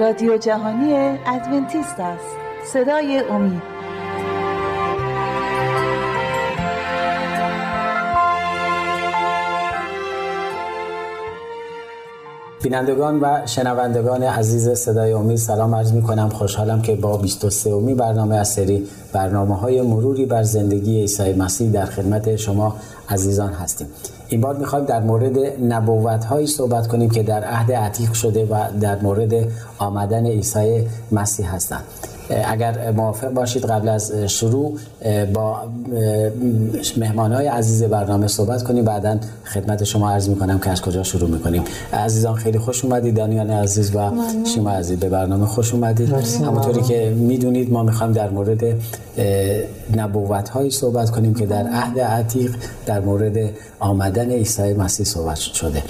رادیو جهانی ادونتیست است. صدای امید. بینندگان و شنوندگان عزیز صدای امید سلام عرض می کنم خوشحالم که با 23 امی برنامه از سری برنامه های مروری بر زندگی عیسی مسیح در خدمت شما عزیزان هستیم. این بار می‌خوایم در مورد نبوت هایی صحبت کنیم که در عهد عتیق شده و در مورد آمدن عیسی مسیح هستند. اگر موافق باشید قبل از شروع با مهمان های عزیز برنامه صحبت کنیم. بعدا خدمت شما عرض می کنم که از کجا شروع می کنیم عزیزان خیلی خوش اومدید. دانیال عزیز و شما عزیز به برنامه خوش اومدید. همونطوری که می‌دونید ما می‌خوایم در مورد نبوت هایی صحبت کنیم که در عهد عتیق در مورد آمدن عیسی مسیح صحبت شده.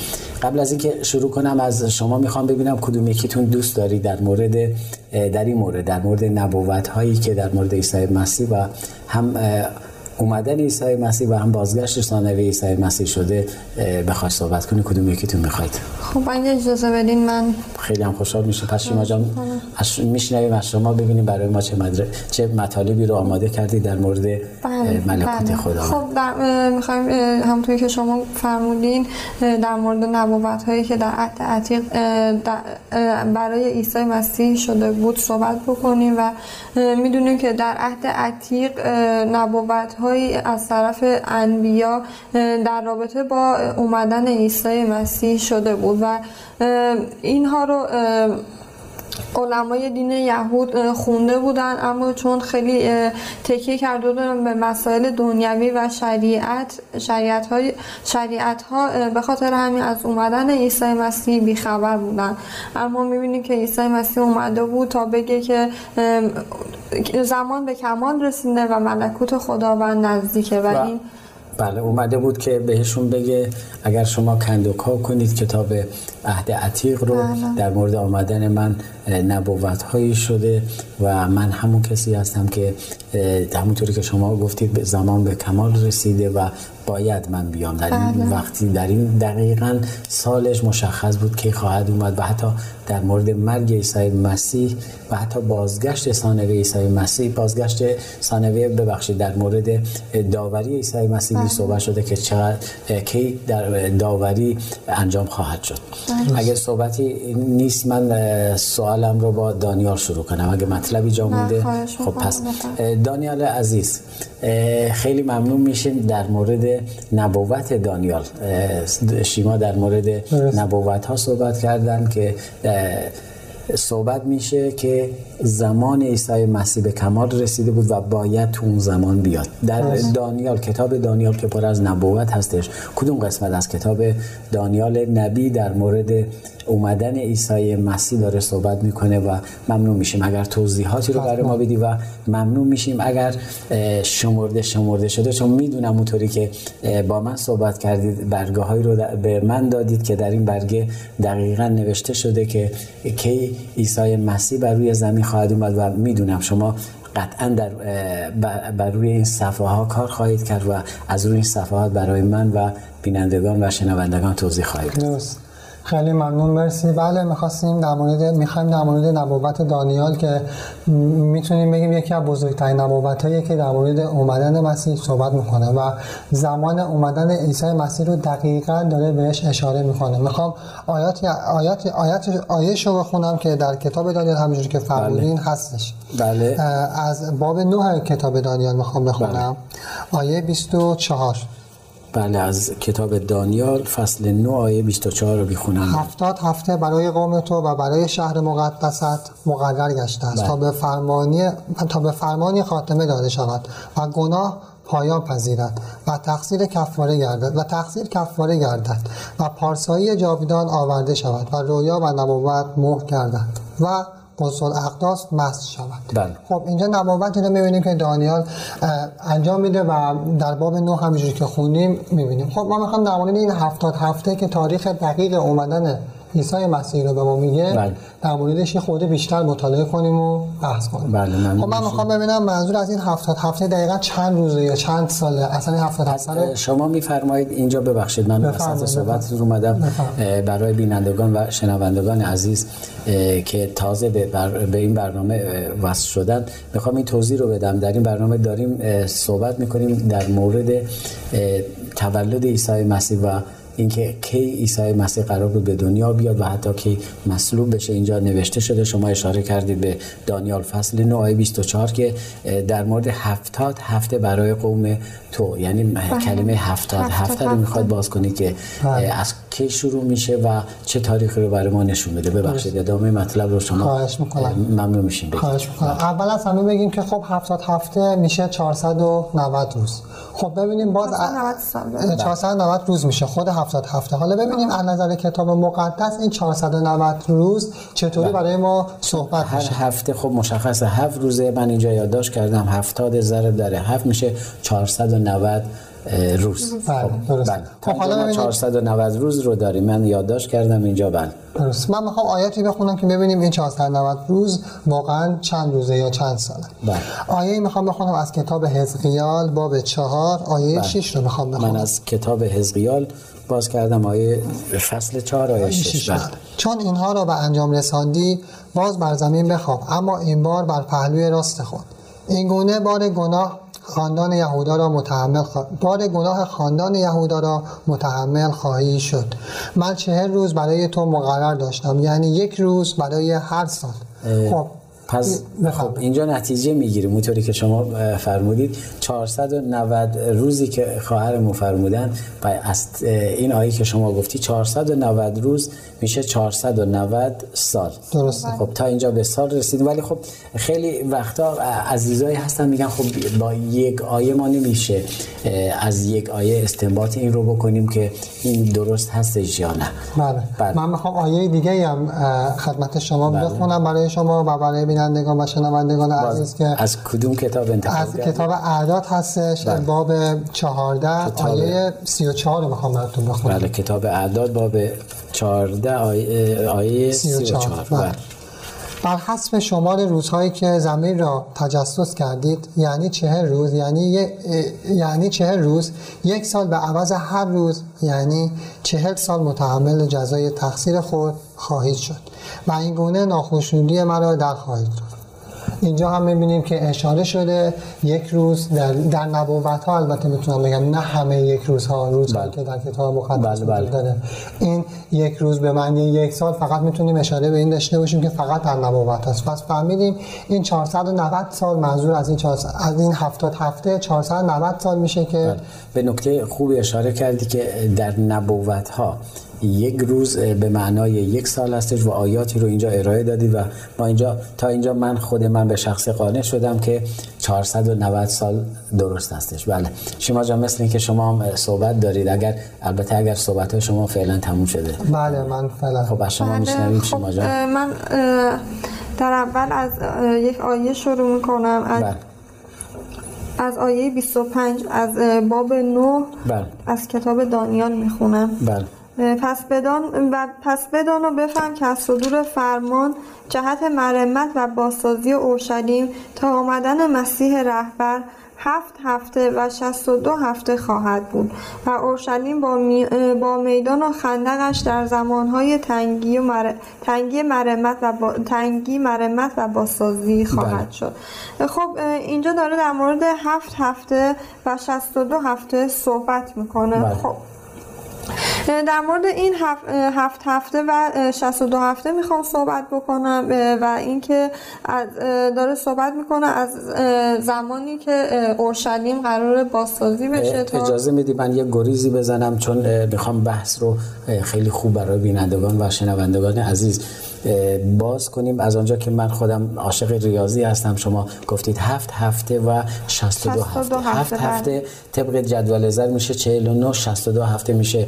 قبل از اینکه شروع کنم از شما می‌خوام ببینم کدوم یکیتون دوست داری در مورد در این مورد در مورد نبوت هایی که در مورد عیسی مسیح و هم اومدن عیسی مسیح و هم بازگشت ثانوی عیسی مسیح شده بخواد صحبت کنی کدوم یکیتون می‌خواید؟ خب اگه اجازه بدین من خیلی هم خوشحال میشه پس شما جان میشنویم از شما ببینیم برای ما چه مدر... چه مطالبی رو آماده کردی در مورد بله، ملکوت بله. خدا. خب می‌خوایم همونطوری که شما فرمودین در مورد نبوت هایی که در عهد عتیق برای عیسی مسیح شده بود صحبت بکنیم و می‌دونیم که در عهد عتیق نبوت هایی از طرف انبیا در رابطه با اومدن عیسی مسیح شده بود و اینها رو علمای دین یهود خونده بودن اما چون خیلی تکیه کرده بودن به مسائل دنیوی و شریعت شریعت, های شریعت ها به خاطر همین از اومدن عیسی مسیح بیخبر بودن اما می‌بینیم که عیسی مسیح اومده بود تا بگه که زمان به کمال رسیده و ملکوت خداوند نزدیکه و این بله اومده بود که بهشون بگه اگر شما کندوکا کنید کتاب عهد عتیق رو بله. در مورد آمدن من نبوت هایی شده و من همون کسی هستم که همونطوری که شما گفتید زمان به کمال رسیده و باید من بیام در این بله. وقتی در این دقیقا سالش مشخص بود که خواهد اومد و حتی در مورد مرگ عیسی مسیح و حتی بازگشت ثانوی عیسی مسیح بازگشت ثانوی ببخشید در مورد داوری عیسی مسیح بله. صحبت شده که چقدر کی در داوری انجام خواهد شد بله. اگه صحبتی نیست من سوالم رو با دانیال شروع کنم. اگه مطلبی جا مونده خب پس دانیال عزیز خیلی ممنون میشیم در مورد نبوت دانیال. شیما در مورد نبوت ها صحبت کردن که صحبت میشه که زمان عیسی مسیح به کمال رسیده بود و باید تو اون زمان بیاد. در دانیال کتاب دانیال که پر از نبوت هستش. کدوم قسمت از کتاب دانیال نبی در مورد اومدن عیسی مسیح داره صحبت می‌کنه و ممنون میشیم اگر توضیحاتی رو برای ما بدی و ممنون میشیم اگر شمرده شمرده شده. چون می‌دونم اونطوری که با من صحبت کردید برگه هایی رو به من دادید که در این برگه دقیقا نوشته شده که کی عیسی مسیح بر روی زمین خواهد اومد و می‌دونم شما قطعا در بر روی این صفحه ها کار خواهید کرد و از روی این صفحات برای من و بینندگان و شنوندگان توضیح خواهید داد. خیلی ممنون مرسی. بله می‌خواستیم در مورد می‌خوایم در مورد نبوت دانیال که می‌تونیم بگیم یکی از بزرگترین نبوت هایی که در مورد اومدن مسیح صحبت می‌کنه و زمان اومدن عیسی مسیح رو دقیقا داره بهش اشاره می‌کنه. می‌خوام آیات آیات آیات آیش رو بخونم که در کتاب دانیال همونجوری که فرمودین بله. هستش. بله. از باب 9 کتاب دانیال می‌خوام بخونم. بله. آیه 24 بله از کتاب دانیال فصل 9 آیه 24 رو بخونم هفتاد هفته برای قوم تو و برای شهر مقدست مقرر گشته است. تا به فرمانی تا به فرمانی خاتمه داده شود و گناه پایان پذیرد و تقصیر کفاره گردد و تقصیر کفاره گردد و پارسایی جاویدان آورده شود و رویا و نبوت مهر گردد و قصل اقداس مست شود بله. خب اینجا نبوت رو می‌بینیم که دانیال انجام میده و در باب نو همینجوری که خونیم می‌بینیم خب ما می‌خوام در مورد این هفتاد هفته که تاریخ دقیق اومدن عیسی مسیح رو به ما میگه بله. در موردش یه خورده بیشتر مطالعه کنیم و بحث کنیم. بله، ممنون خب من می‌خوام ببینم منظور از این هفتاد هفته دقیقا چند روزه یا چند ساله؟ اصلا این هفتاد هفته شما میفرمایید اینجا ببخشید من وسط صحبت رو اومدم. برای بینندگان و شنوندگان عزیز که تازه به, بر- به این برنامه وصل شدن می‌خوام این توضیح رو بدم. در این برنامه داریم صحبت می‌کنیم در مورد تولد عیسی مسیح و اینکه کی عیسی مسیح قرار بود به دنیا بیاد و حتی کی مصلوب بشه اینجا نوشته شده شما اشاره کردید به دانیال فصل 9 آیه 24 که در مورد هفتاد هفته برای قوم تو یعنی کلمه هفتاد هفتاد هفته رو. می‌خواد باز کنید که بله. از کی شروع میشه و چه تاریخی رو برای ما نشون بده ببخشید ادامه مطلب رو شما خواهش می‌کنم. ممنون میشیم. خواهش می‌کنم اول از همه بگیم که خب 70 هفته میشه 490 روز خب ببینیم باز 490 سال. 490 روز میشه خود 70 هفته. حالا ببینیم از نظر کتاب مقدس این 490 روز چطوری برای ما صحبت هر میشه؟ هفته خب مشخصه. هفت روزه من اینجا یادداشت کردم. هفتاد ضرب در هفت میشه 490 اه، روز. بله، درسته. بله. خب، خب حالا ما ببینید- 490 روز رو داریم. من یادداشت کردم اینجا بله. درست من می‌خوام آیاتی بخونم که ببینیم این 490 روز واقعا چند روزه یا چند ساله. بله. آیه می‌خوام بخونم از کتاب حزقیال باب 4 آیه 6 رو می‌خوام بخونم. من از کتاب حزقیال باز کردم. آیه فصل 4 آیه 6 شش بله. بله. چون اینها را به انجام رساندی باز بر زمین بخواب. اما این بار بر پهلوی راست خود. این گونه بار گناه خاندان یهودا را متحمل خوا... بار گناه خاندان یهودا را متحمل خواهی شد. من چهل روز برای تو مقرر داشتم یعنی یک روز برای هر سال. خب پس. خب اینجا نتیجه می‌گیریم اونطوری که شما فرمودید 490 روزی که خواهرمون فرمودن و از این آیه که شما گفتی 490 روز میشه 490 سال درسته. خب تا اینجا به سال رسیدیم ولی خب خیلی وقتا عزیزایی هستن میگن خب با یک آیه ما نمیشه از یک آیه استنباط این رو بکنیم که این درست هستش یا نه بله. بله. من می‌خوام آیه دیگه هم خدمت شما بخونم برای شما و برای بینندگان و شنوندگان عزیز که از کدوم کتاب انتخاب از؟ کتاب اعداد هستش بله. باب 14 کتاب- آیه 34 رو می‌خوام براتون بخونم بله کتاب اعداد باب 14 آیه, آیه 34 بله. بله. بر حسب شمار روزهایی که زمین را تجسس کردید یعنی چهر روز یعنی یعنی چهر روز یک سال به عوض هر روز یعنی چهل سال متحمل جزای تقصیر خود خواهید شد. و این گونه ناخوشنودی مرا در خواهید کرد اینجا هم می‌بینیم که اشاره شده یک روز در, در نبوت ها البته می‌تونم بگم نه همه یک روز ها روز بله. که در کتاب مقدس بله، بله. داره. این یک روز به معنی یک سال فقط می‌تونیم اشاره به این داشته باشیم که فقط در نبوت هست پس فهمیدیم این 490 سال منظور از این 400 از این 70 هفته 490 سال میشه که به نکته خوبی اشاره کردی که در نبوت ها یک روز به معنای یک سال هستش و آیاتی رو اینجا ارائه دادی و ما اینجا تا اینجا من خود من به شخص قانع شدم که 490 سال درست هستش. بله. شما جان مثل اینکه شما هم صحبت دارید اگر البته اگر صحبت های شما فعلا تموم شده. بله من فعلا. خب شما بله، میشنویم خب، شما جان. من در اول از یک آیه شروع می‌کنم. از, بله. از آیه 25 از باب 9 بله. از کتاب دانیال می‌خونم. بله. پس بدان و پس بدان و بفهم که از صدور فرمان جهت مرمت و بازسازی اورشلیم تا آمدن مسیح رهبر هفت هفته و شست و دو هفته خواهد بود و اورشلیم با, می- با میدان و خندقش در زمانهای تنگی, و مر... تنگی مرمت و با... تنگی مرمت و بازسازی خواهد بله. شد خب اینجا داره در مورد هفت هفته و شست و دو هفته صحبت می‌کنه بله. خب در مورد این هفت, هفت هفته و 62 هفته می‌خوام صحبت بکنم و اینکه از داره صحبت می‌کنه از زمانی که اورشلیم قرار بازسازی بشه تا اجازه میدی من یه گریزی بزنم؟ چون می‌خوام بحث رو خیلی خوب برای بینندگان و شنوندگان عزیز باز کنیم. از آنجا که من خودم عاشق ریاضی هستم شما گفتید هفت هفته و 62 هفته. هفت هفته طبق جدول زر میشه 49 62 هفته میشه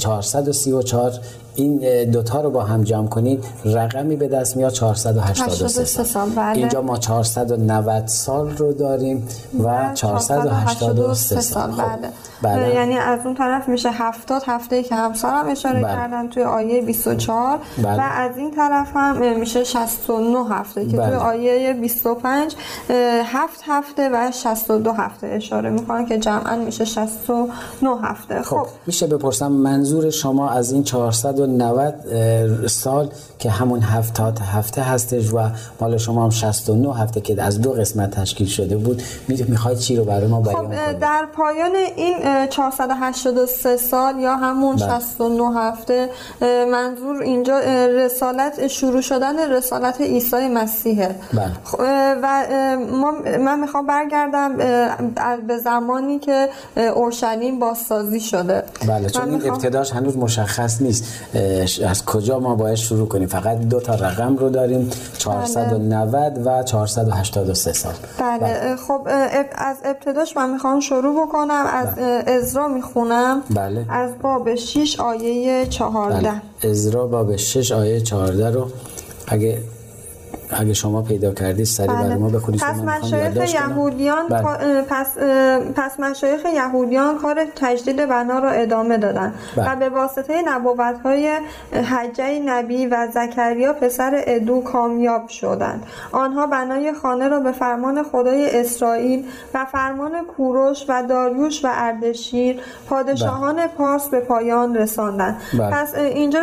434 این دوتا رو با هم جمع کنید رقمی به دست میاد 483 سال, سال بله. اینجا ما 490 سال رو داریم و 483 سال خب. بله. بله. یعنی از اون طرف میشه 70 هفته که همسرم اشاره بله. کردن توی آیه 24 بله. و از این طرف هم میشه 69 هفته که بله. توی آیه 25 هفت هفته و 62 هفته اشاره می‌کنن که جمعا میشه 69 هفته خب, خب. میشه بپرسم منظور شما از این 490 سال که همون هفتاد هفته هستش و مال شما هم 69 هفته که از دو قسمت تشکیل شده بود. می‌خواید چی رو برای ما بیان خب کنید در پایان این 483 سال یا همون بله. 69 هفته منظور اینجا رسالت شروع شدن رسالت عیسی مسیحه. بله. و ما من می‌خوام برگردم به زمانی که اورشلیم بازسازی شده. بله چون این ابتداش هنوز مشخص نیست. از کجا ما باید شروع کنیم فقط دو تا رقم رو داریم 490 بله. و 483 سال بله, بله. خب از ابتداش من می‌خوام شروع بکنم از بله. ازرا می‌خونم بله. از باب 6 آیه 14 بله. ازرا باب 6 آیه 14 رو اگه اگه شما پیدا کردید سری بله. برای ما بخونید پس مشایخ یهودیان بله. پس پس مشایخ یهودیان کار تجدید بنا را ادامه دادند بله. و به واسطه نبوت های حجه نبی و زکریا پسر ادو کامیاب شدند آنها بنای خانه را به فرمان خدای اسرائیل و فرمان کوروش و داریوش و اردشیر پادشاهان بله. پارس به پایان رساندند بله. پس اینجا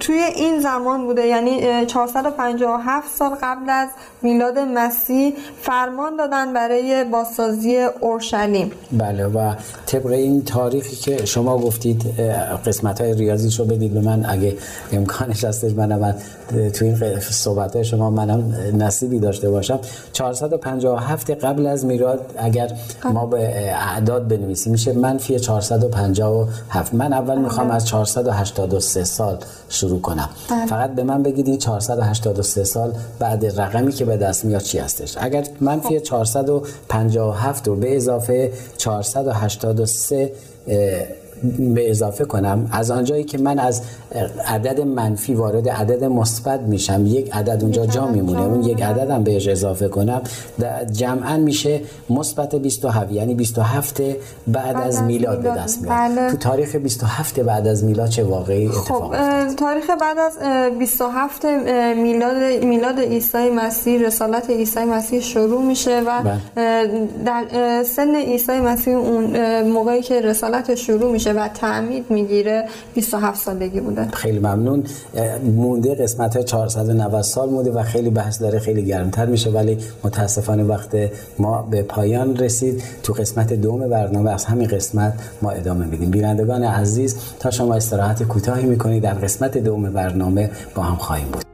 توی این زمان بوده یعنی 457 سال قبل از میلاد مسیح فرمان دادن برای بازسازی اورشلیم. بله و طبق این تاریخی که شما گفتید قسمت های ریاضی رو بدید به من. اگه امکانش هستش من تو این صحبت های شما منم نصیبی داشته باشم. 457 قبل از میلاد اگر ما به اعداد بنویسیم میشه منفی 457 من اول می‌خوام از 483 سال شروع کنم. بله. فقط به من بگید این 483 سال بعد رقمی که به دست میاد چی هستش؟ اگر منفی 457 رو به اضافه 483 به اضافه کنم از آنجایی که من از عدد منفی وارد عدد مثبت میشم یک عدد اونجا جا میمونه اون یک عدد هم بهش اضافه کنم جمعا میشه مثبت 27 یعنی 27 بعد از میلاد به دست میاد بله. تو تاریخ 27 بعد از میلاد چه واقعی خب، اتفاق خب تاریخ بعد از 27 میلاد میلاد عیسی مسیح رسالت عیسی مسیح شروع میشه و بله. در سن عیسی مسیح اون موقعی که رسالت شروع میشه و تعمید می‌گیره 27 سالگی بوده. خیلی ممنون. مونده قسمت 490 سال مونده و خیلی بحث داره خیلی گرمتر میشه ولی متاسفانه وقت ما به پایان رسید. تو قسمت دوم برنامه از همین قسمت ما ادامه میدیم. بینندگان عزیز تا شما استراحت کوتاهی می‌کنید در قسمت دوم برنامه با هم خواهیم بود.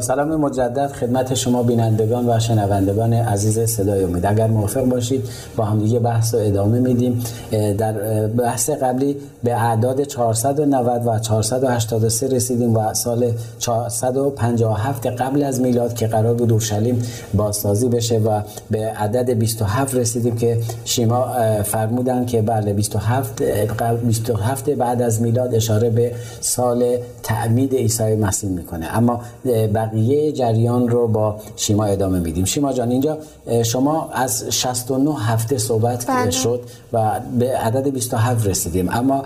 سلام مجدد خدمت شما بینندگان و شنوندگان عزیز صدای امید. اگر موافق باشید با هم دیگه بحث رو ادامه میدیم. در بحث قبلی به اعداد 490 و 483 رسیدیم و سال 457 قبل از میلاد که قرار بود اورشلیم بازسازی بشه و به عدد 27 رسیدیم که شیما فرمودن که بله 27 27 بعد از میلاد اشاره به سال تعمید عیسی مسیح می‌کنه. اما بقیه جریان رو با شیما ادامه میدیم شیما جان اینجا شما از 69 هفته صحبت بله. شد و به عدد 27 رسیدیم اما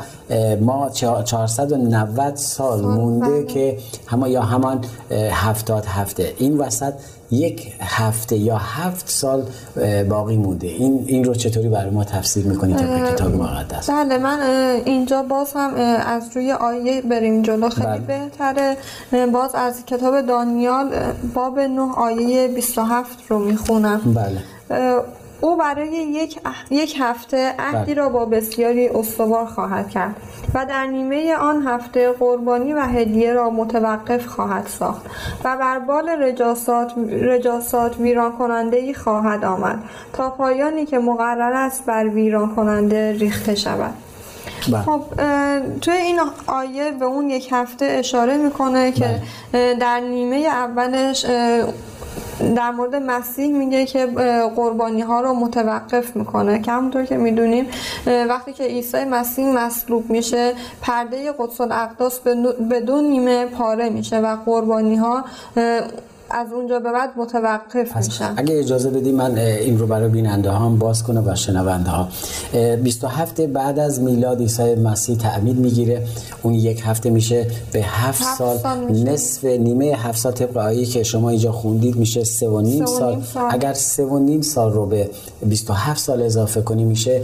ما 490 سال مونده بله. که همه یا همان 70 هفته این وسط یک هفته یا هفت سال باقی مونده. این این رو چطوری برای ما تفسیر می‌کنید که کتاب مقدس؟ بله من اینجا باز هم از روی آیه بریم جلو. خیلی بله. بهتره. باز از کتاب دانیال باب 9 آیه 27 رو می‌خونم. بله. او برای یک, یک هفته عهدی بله. را با بسیاری استوار خواهد کرد و در نیمه آن هفته قربانی و هدیه را متوقف خواهد ساخت و بر بال رجاسات, رجاسات ویران کننده ای خواهد آمد تا پایانی که مقرر است بر ویران کننده ریخته شود بله. خب توی این آیه به اون یک هفته اشاره می‌کنه که بله. در نیمه اولش در مورد مسیح میگه که قربانی ها رو متوقف می‌کنه. که همونطور که می‌دونیم وقتی که عیسی مسیح مصلوب میشه پرده قدس الاقداس به دو نیمه پاره میشه و قربانی ها از اونجا به بعد متوقف میشن اگه اجازه بدی من این رو برای بیننده هم باز کنم و شنونده ها. 27 بعد از میلاد عیسی مسیح تعمید می‌گیره. اون یک هفته میشه به 7 سال, سال نصف نیمه 7 سال طبق که شما اینجا خوندید میشه 3 و نیم سال. سال. اگر 3 و نیم سال رو به 27 سال اضافه کنی میشه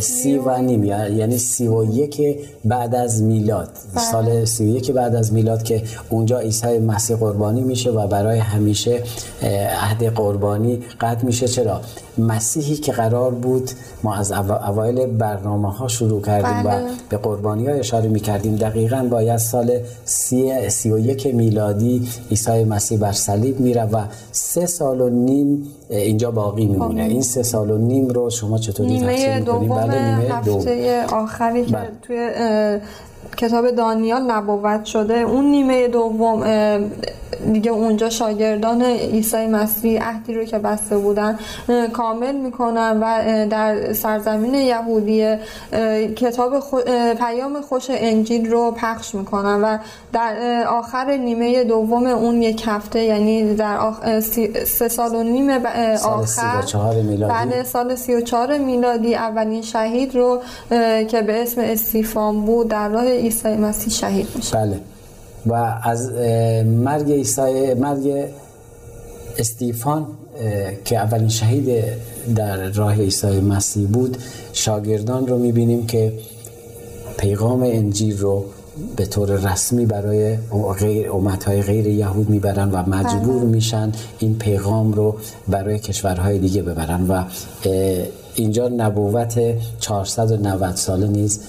30 و نیم. یعنی 31 بعد از میلاد. بله. سال 31 بعد از میلاد که اونجا عیسی مسیح قربانی میشه و برای همیشه عهد قربانی قطع میشه. چرا؟ مسیحی که قرار بود ما از اوایل برنامه ها شروع کردیم و بله. به قربانی ها اشاره می کردیم دقیقا باید سال سی, سی و یک میلادی عیسی مسیح بر صلیب میره و سه سال و نیم اینجا باقی میمونه. این سه سال و نیم رو شما چطوری نیمه دوم بله نیمه هفته آخری که بله. توی کتاب دانیال نبوت شده. اون نیمه دوم دیگه اونجا شاگردان عیسی مسیح عهدی رو که بسته بودن کامل می‌کنن و در سرزمین یهودی کتاب پیام خوش انجیل رو پخش می‌کنن و در آخر نیمه دوم اون یک هفته یعنی در آخ... سه سال و نیم آخر بعد سال سی و چهار میلادی اولین شهید رو که به اسم استیفان بود در راه عیسی مسیح شهید میشه بله و از مرگ عیسی مرگ استیفان که اولین شهید در راه عیسی مسیح بود شاگردان رو می‌بینیم که پیغام انجیل رو به طور رسمی برای غیر امتهای غیر یهود می‌برن و مجبور بله. میشن این پیغام رو برای کشورهای دیگه ببرن و اینجا نبوت 490 ساله نیز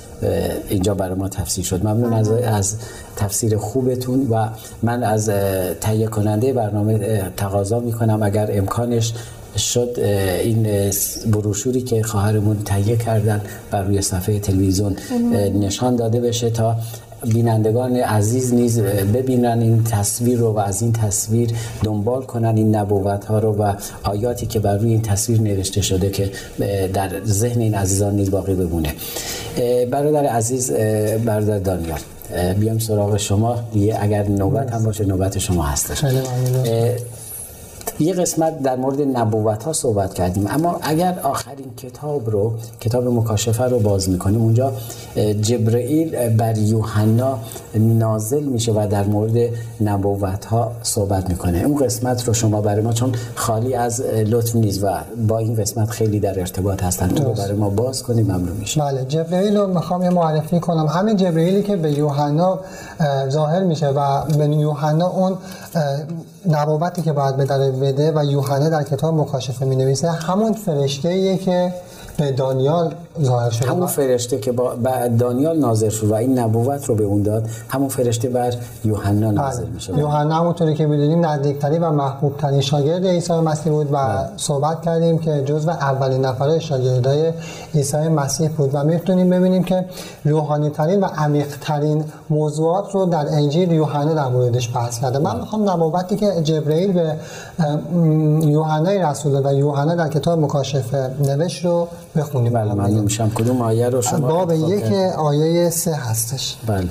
اینجا برای ما تفسیر شد. ممنون از, از تفسیر خوبتون و من از تهیه کننده برنامه تقاضا می‌کنم. اگر امکانش شد این بروشوری که خواهرمون تهیه کردن بر روی صفحه تلویزیون نشان داده بشه تا بینندگان عزیز نیز ببینن این تصویر رو و از این تصویر دنبال کنن این نبوت ها رو و آیاتی که بر روی این تصویر نوشته شده که در ذهن این عزیزان نیز باقی بمونه. برادر عزیز برادر دانیال بیام سراغ شما. دیگه اگر نوبت هم باشه نوبت شما هستش. یه قسمت در مورد نبوت ها صحبت کردیم. اما اگر آخرین کتاب رو کتاب مکاشفه رو باز می‌کنیم اونجا جبرئیل بر یوحنا نازل میشه و در مورد نبوت ها صحبت می‌کنه. اون قسمت رو شما برای ما چون خالی از لطف نیست و با این قسمت خیلی در ارتباط هستن رو برای ما باز کنیم ممنون میشه بله جبرئیل رو می‌خوام یه معرفی کنم. همین جبرئیلی که به یوحنا ظاهر میشه و به یوحنا اون نبوتی که باید به بده و یوحنا در کتاب مکاشفه می نویسه همون فرشته ایه که به دانیال ظاهر شده همون فرشته که با دانیال نازل شد و این نبوت رو به اون داد همون فرشته بر یوحنا نازل بله. میشه یوحنا همونطوری که می‌دونیم نزدیکترین و محبوب ترین شاگرد عیسی مسیح بود و بله. صحبت کردیم که جزو اولین نفرهای شاگردای عیسی مسیح بود و می‌تونیم ببینیم که روحانی ترین و عمیق ترین موضوعات رو در انجیل یوحنا در موردش بحث کرده من می‌خوام نبوتی که جبرئیل به یوحنا رسول و یوحنا در کتاب مکاشفه نوشت رو بخونیم بله. ممنون میشم کدوم آیه رو شما باب یک؟ آیه سه هستش. بله.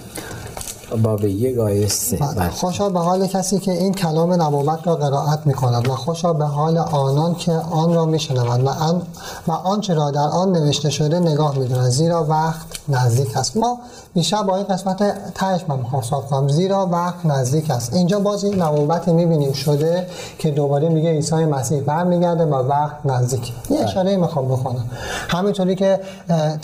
باب یک آیه سه. بله. خوشا به حال کسی که این کلام نبوت را قرائت می کند و خوشا به حال آنان که آن را می شنوند و, آن و آنچه را در آن نوشته شده نگاه می زیرا وقت نزدیک است. ما بیشتر با این قسمت تهش من می‌خوام زیرا وقت نزدیک است. اینجا باز این نبوتی می‌بینیم شده که دوباره میگه عیسی مسیح برمیگرده و وقت نزدیک. یه اشاره می‌خوام بکنم. همینطوری که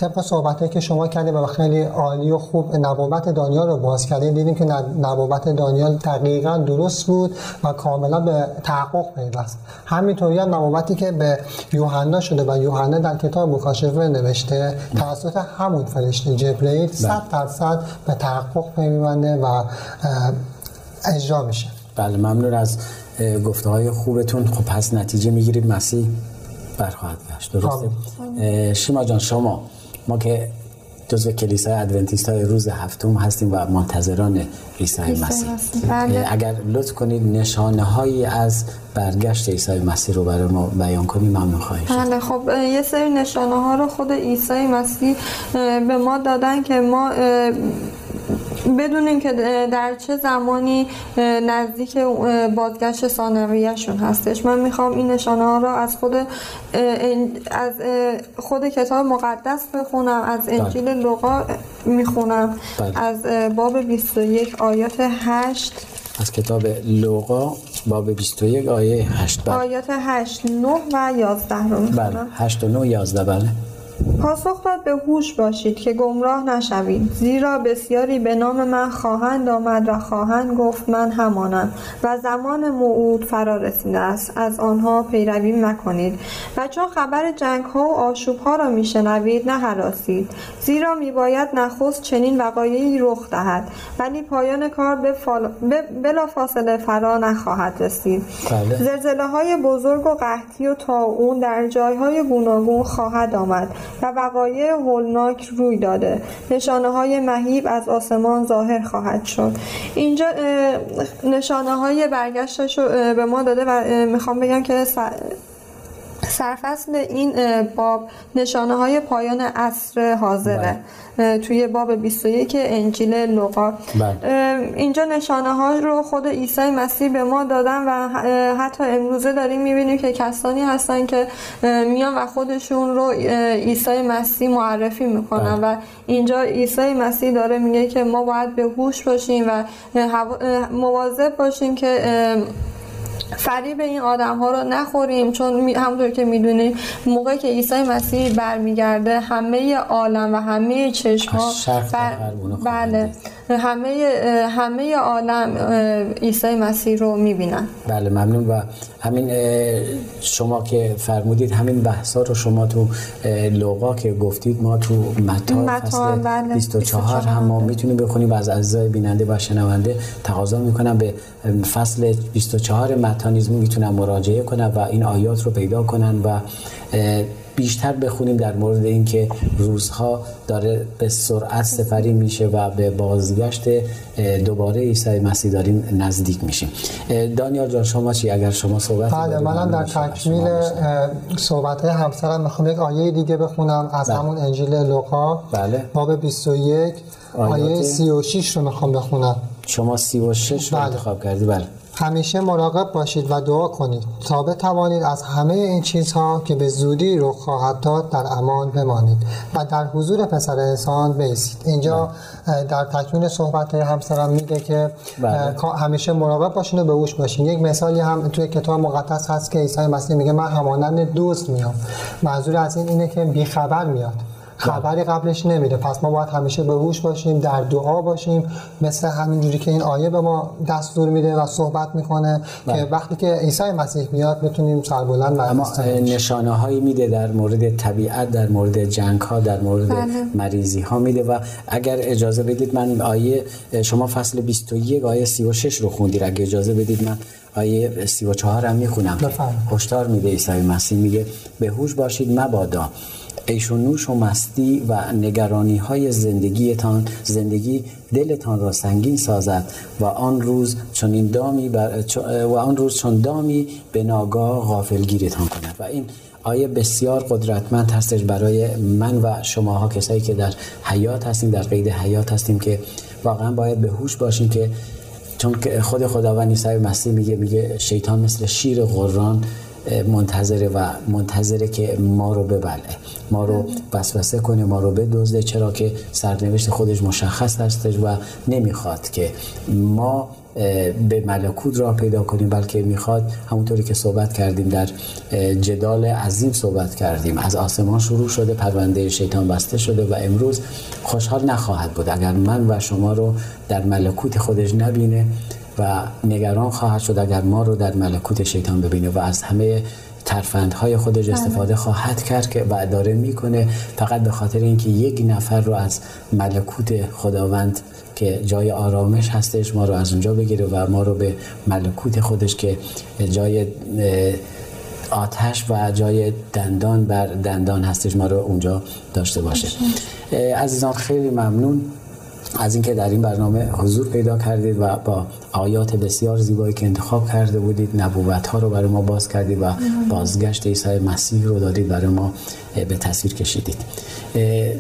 طبق صحبتایی که شما کردیم و خیلی عالی و خوب نبوت دانیال رو باز کردیم دیدیم که نب- نبوت دانیال دقیقا درست بود و کاملا به تحقق پیوست. همینطوری هم نبوتی که به یوحنا شده و یوحنا در کتاب مکاشفه نوشته توسط همون فرشته جبرئیل صد درصد به تحقق پیونده و اجرا میشه. بله ممنون از گفته های خوبتون. خب پس نتیجه می‌گیریم. مسیح برخواهد گشت. درسته؟ اه، شیما جان شما ما که جزو کلیسای ادونتیست های روز هفتم هستیم و منتظران عیسی مسیح. بله. اگر لطف کنید نشانه هایی از برگشت عیسی مسیح رو برای ما بیان کنید ممنون خواهیم. بله خب یه سری نشانه ها رو خود عیسی مسیح به ما دادن که ما اه، بدونیم که اه، در چه زمانی نزدیک بازگشت ثانویهشون هستش من می‌خوام این نشانه ها رو از خود از خود کتاب مقدس بخونم از انجیل لوقا می‌خونم بله. از باب 21 آیات 8 از کتاب لوقا باب 21 آیه 8 بله. آیات 8 9 و 11 رو بله می‌خونم 8 و 9 11 بله. پاسخ داد به هوش باشید که گمراه نشوید زیرا بسیاری به نام من خواهند آمد و خواهند گفت من همانم و زمان موعود فرا رسیده است. از آنها پیروی مکنید و چون خبر جنگ ها و آشوب ها را میشنوید نهراسید زیرا میباید نخست چنین وقایعی رخ دهد. ولی پایان کار به فال... به... بلا فاصله فرا نخواهد رسید. بله. زلزله های بزرگ و قحطی و طاعون در جایهای گوناگون خواهد آمد. و وقایع هولناک روی داده. نشانه های مهیب از آسمان ظاهر خواهد شد. اینجا نشانه های برگشتش رو به ما داده و می‌خوام بگم که سرفصل این باب نشانه های پایان عصر حاضره اه، توی باب 21 انجیل لوقا بله. اینجا نشانه ها رو خود عیسی مسیح به ما دادن و حتی امروزه داریم می‌بینیم که کسانی هستن که میان و خودشون رو عیسی مسیح معرفی می‌کنن بله. و اینجا عیسی مسیح داره میگه که ما باید به هوش باشیم و مواظب باشیم که فریب این آدم ها رو نخوریم چون همونطور که می‌دونیم موقعی که عیسی مسیح برمیگرده همه عالم و همه چشم ها خواهند بله. همه همه عالم عیسی مسیح رو می‌بینن. بله ممنون. و همین شما که فرمودید همین بحثا رو شما تو لوقا که گفتید ما تو متا فصل بله، 24 هم ما می‌تونیم بخونیم و از عزیزای بیننده و شنونده تقاضا می‌کنم به فصل 24 متا نیز می‌تونن مراجعه کنن و این آیات رو پیدا کنن و بیشتر بخونیم در مورد اینکه روزها داره به سرعت سفری میشه و به بازگشت دوباره عیسی مسیح داریم نزدیک میشیم دانیال جان شما چی اگر شما صحبت بله منم در تکمیل صحبت همسرم می‌خوام یک آیه دیگه بخونم از بله. همون انجیل لوقا بله. باب 21 آیات- آیه 36 رو می‌خوام بخونم شما 36 رو بله. انتخاب کردی بله همیشه مراقب باشید و دعا کنید. تا بتوانید از همه این چیزها که به زودی رخ خواهد داد در امان بمانید و در حضور پسر انسان بیستید اینجا اه، در تکمیل صحبت همسرم میگه که بله. همیشه مراقب باشین و به هوش باشین. یک مثالی هم توی کتاب مقدس هست که عیسی مسیح میگه من همانند دوست میام. منظور از این اینه که بیخبر میاد. خبری قبلش نمیده پس ما باید همیشه به هوش باشیم در دعا باشیم مثل همینجوری که این آیه به ما دستور میده و صحبت می‌کنه که بله. وقتی که عیسی مسیح میاد بتونیم سربلند و اما. نشانه هایی میده در مورد طبیعت در مورد جنگ ها در مورد بله. مریضی ها میده و اگر اجازه بدید من آیه شما فصل 21 آیه 36 رو خوندید اگر اجازه بدید من آیه 34 هم می‌خونم. هشدار میده عیسی مسیح میگه به هوش باشید مبادا عیش و نوش و مستی و نگرانی های زندگیتان زندگی دلتان را سنگین سازد و آن روز چون دامی بر و آن روز چون دامی به ناگاه غافلگیرتان کند. و این آیه بسیار قدرتمند هستش برای من و شماها کسایی که در حیات هستیم در قید حیات هستیم که واقعا باید به هوش باشیم که چون خود خداوند عیسی مسیح میگه میگه شیطان مثل شیر غران منتظره و منتظره که ما رو ببله. ما رو وسوسه کنه ما رو بدزده. چرا که سرنوشت خودش مشخص هستش و نمی‌خواد که ما به ملکوت را پیدا کنیم بلکه می‌خواد همونطوری که صحبت کردیم در جدال عظیم صحبت کردیم. از آسمان شروع شده پرونده شیطان بسته شده و امروز خوشحال نخواهد بود. اگر من و شما رو در ملکوت خودش نبینه و نگران خواهد شد اگر ما رو در ملکوت شیطان ببینه و از همه ترفندهای خودش استفاده خواهد کرد که و داره می‌کنه. فقط به خاطر اینکه یک نفر رو از ملکوت خداوند که جای آرامش هستش ما رو از اونجا بگیره و ما رو به ملکوت خودش که جای آتش و جای دندان بر دندان هستش ما رو اونجا داشته باشه. عزیزان خیلی ممنون. از اینکه در این برنامه حضور پیدا کردید و با آیات بسیار زیبایی که انتخاب کرده بودید نبوت ها رو برای ما باز کردید و بازگشت عیسی مسیح رو دادید برای ما به تصویر کشیدید.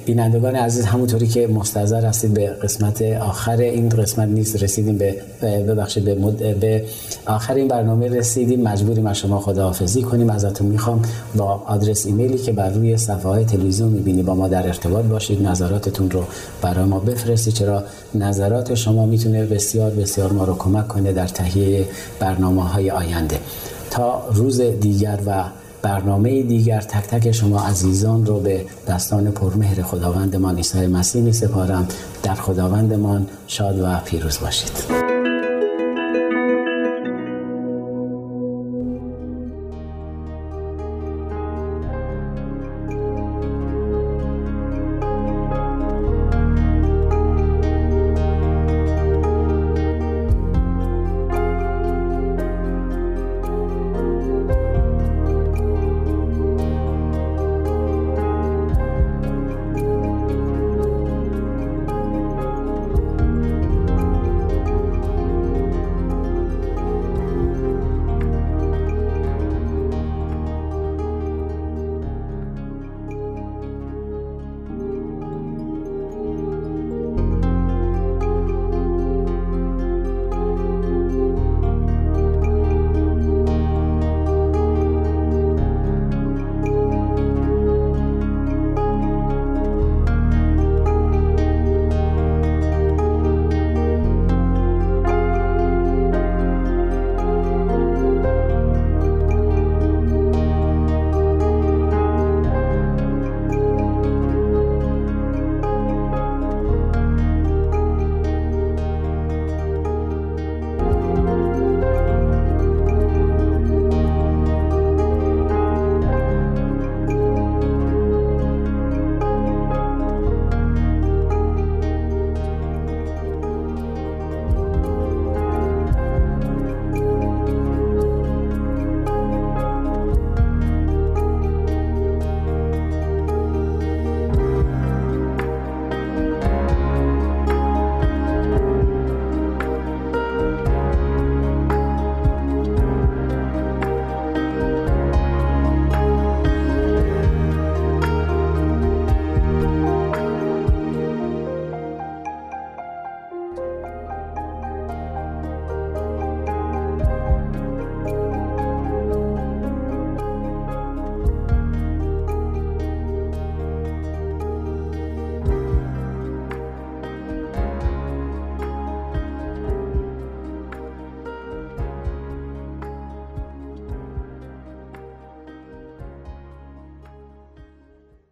بینندگان عزیز همونطوری که مستظر هستید به قسمت آخر این قسمت نیست رسیدیم به ببخشید به, مد... به آخر این برنامه رسیدیم. مجبوریم از شما خداحافظی کنیم. ازتون می‌خوام با آدرس ایمیلی که بر روی صفحه های تلویزیون می‌بینید با ما در ارتباط باشید. نظراتتون رو برای ما بفرستید چرا نظرات شما می‌تونه بسیار بسیار ما رو کمک کنه در تهیه برنامه های آینده. تا روز دیگر و برنامه دیگر تک تک شما عزیزان رو به دستان پرمهر خداوندمان عیسی مسیح می سپارم. در خداوندمان شاد و پیروز باشید.